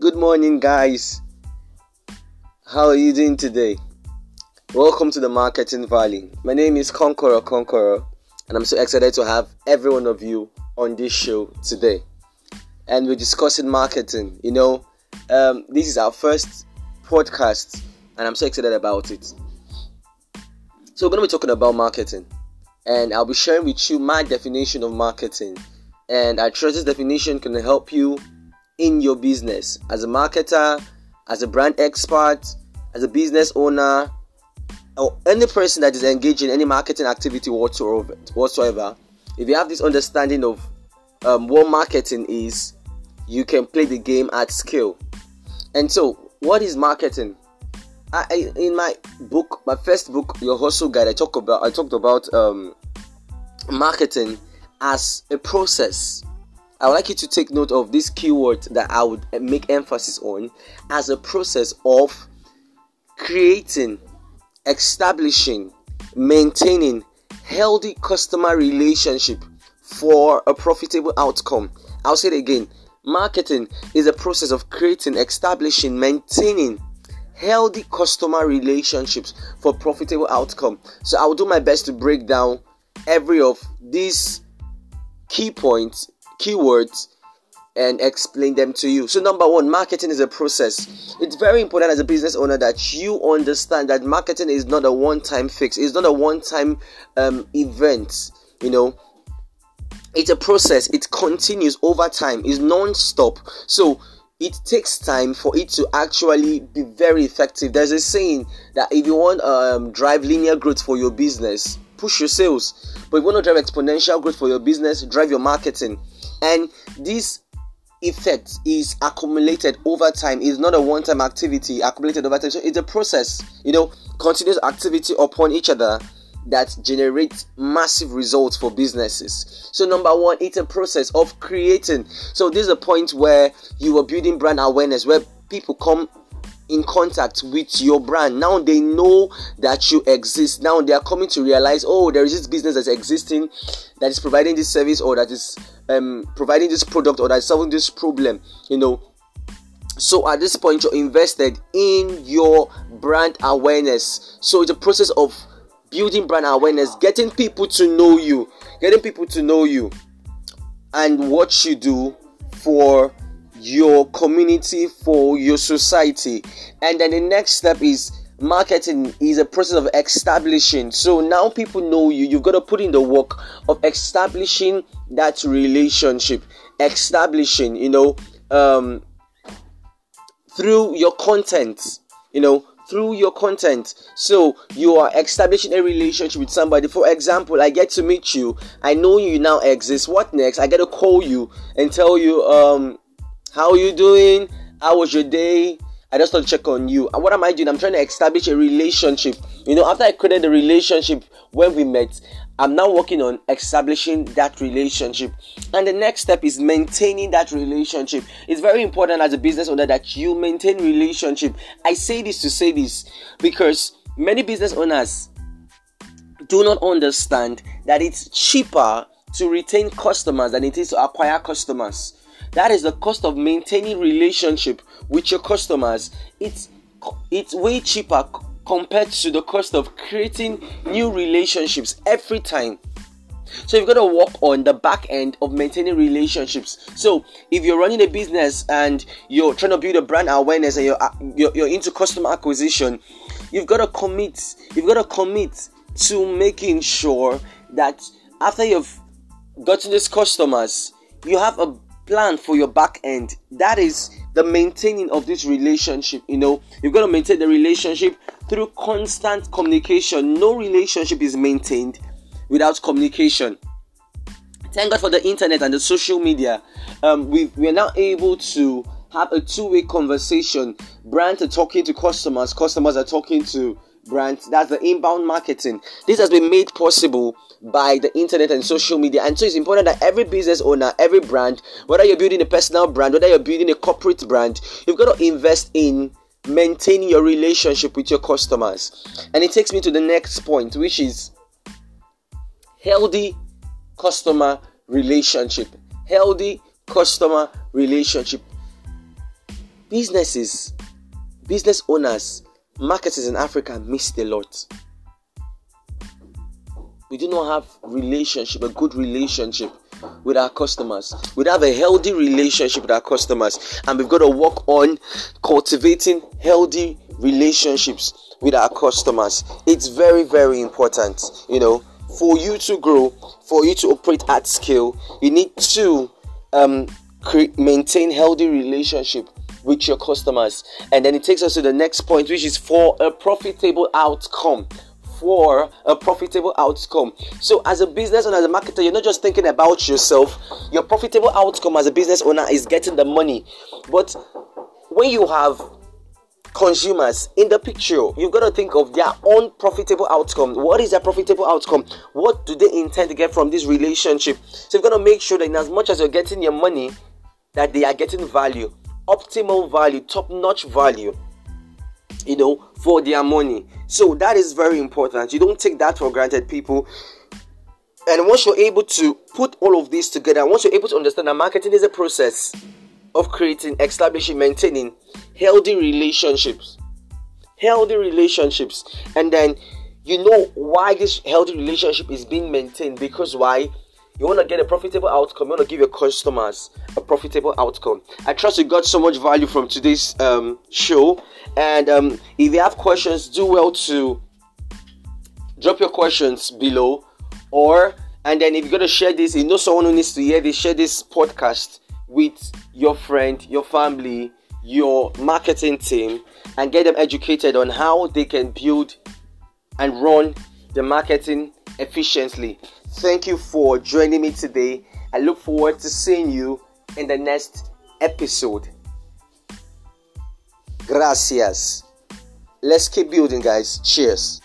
Good morning, guys. How are you doing today? Welcome to the Marketing Valley. My name is Conqueror Conqueror, and I'm so excited to have every one of you on this show today. And we're discussing marketing. You know, um, this is our first podcast, and I'm so excited about it. So, we're going to be talking about marketing, and I'll be sharing with you my definition of marketing. And I trust this definition can help you in your business as a marketer, as a brand expert, as a business owner, or any person that is engaged in any marketing activity whatsoever. if you have this understanding of um, what marketing is, you can play the game at scale. And so, what is marketing? I, in my book, my first book, Your Hustle Guide, I talk about I talked about um, marketing as a process I would like you to take note of this keyword that I would make emphasis on as a process of creating, establishing, maintaining healthy customer relationship for a profitable outcome. I'll say it again. Marketing is a process of creating, establishing, maintaining healthy customer relationships for profitable outcome. So I will do my best to break down every of these key points keywords and explain them to you. So, number one, marketing is a process. It's very important as a business owner that you understand that marketing is not a one time fix, it's not a one time um, event. You know, it's a process, it continues over time, it's non stop. So, it takes time for it to actually be very effective. There's a saying that if you want um, drive linear growth for your business, push your sales. But if you want to drive exponential growth for your business, drive your marketing and this effect is accumulated over time. It's not a one-time activity accumulated over time. So it's a process you know continuous activity upon each other that generates massive results for businesses. So number one it's a process of creating. So this is a point where you are building brand awareness where people come in contact with your brand. Now they know that you exist. Now they are coming to realize, oh, there is this business that's existing that is providing this service or that is um, providing this product or that is solving this problem. You know. So at this point, you're invested in your brand awareness. So it's a process of building brand awareness, getting people to know you, getting people to know you, and what you do for your community, for your society. And then the next step is marketing is a process of establishing. So now people know you. You've got to put in the work of establishing that relationship, establishing, you know, um, through your content, you know, through your content. So you are establishing a relationship with somebody. For example, I get to meet you. I know you now exist. What next? I get to call you and tell you, um, how are you doing? How was your day? I just want to check on you. And what am I doing? I'm trying to establish a relationship. You know, after I created the relationship when we met, I'm now working on establishing that relationship. And the next step is maintaining that relationship. It's very important as a business owner that you maintain relationship. I say this to say this because many business owners do not understand that it's cheaper to retain customers than it is to acquire customers. That is the cost of maintaining relationship with your customers. It's it's way cheaper compared to the cost of creating new relationships every time. So you've got to work on the back end of maintaining relationships. So if you're running a business and you're trying to build a brand awareness and you're, uh, you're, you're into customer acquisition, you've got to commit. You've got to commit to making sure that after you've gotten these customers, you have a plan for your back end. That is the maintaining of this relationship. You know, you've got to maintain the relationship through constant communication. No relationship is maintained without communication. Thank God for the internet and the social media. Um, we we are now able to have a two-way conversation. Brands are talking to customers. Customers are talking to brands. That's the inbound marketing. This has been made possible by the internet and social media. And so it's important that every business owner, every brand, whether you're building a personal brand, whether you're building a corporate brand, you've got to invest in maintaining your relationship with your customers. And it takes me to the next point, which is healthy customer relationship. Healthy customer relationship. businesses, business owners, marketers in Africa missed a lot. We do not have relationship, a good relationship with our customers. We have a healthy relationship with our customers, and we've got to work on cultivating healthy relationships with our customers. It's very, very important. You know, for you to grow, for you to operate at scale, you need to um, maintain healthy relationship with your customers. And then it takes us to the next point, which is for a profitable outcome for a profitable outcome. So, as a business owner, as a marketer, you're not just thinking about yourself. Your profitable outcome as a business owner is getting the money. But when you have consumers in the picture, you've got to think of their own profitable outcome. What is their profitable outcome? What do they intend to get from this relationship? So, you've got to make sure that in as much as you're getting your money, that they are getting value, optimal value, top notch value you know, for their money. So that is very important. You don't take that for granted, people. And once you're able to put all of this together, once you're able to understand that marketing is a process of creating, establishing, maintaining healthy relationships, healthy relationships, and then you know why this healthy relationship is being maintained because why you want to get a profitable outcome you want to give your customers a profitable outcome. I trust you got so much value from today's um, show. And um, if you have questions do well to drop your questions below. Or and then if you're to share this you know someone who needs to hear this share this podcast with your friend your family your marketing team and get them educated on how they can build and run the marketing efficiently Thank you for joining me today. I look forward to seeing you in the next episode. Gracias. Let's keep building, guys. Cheers.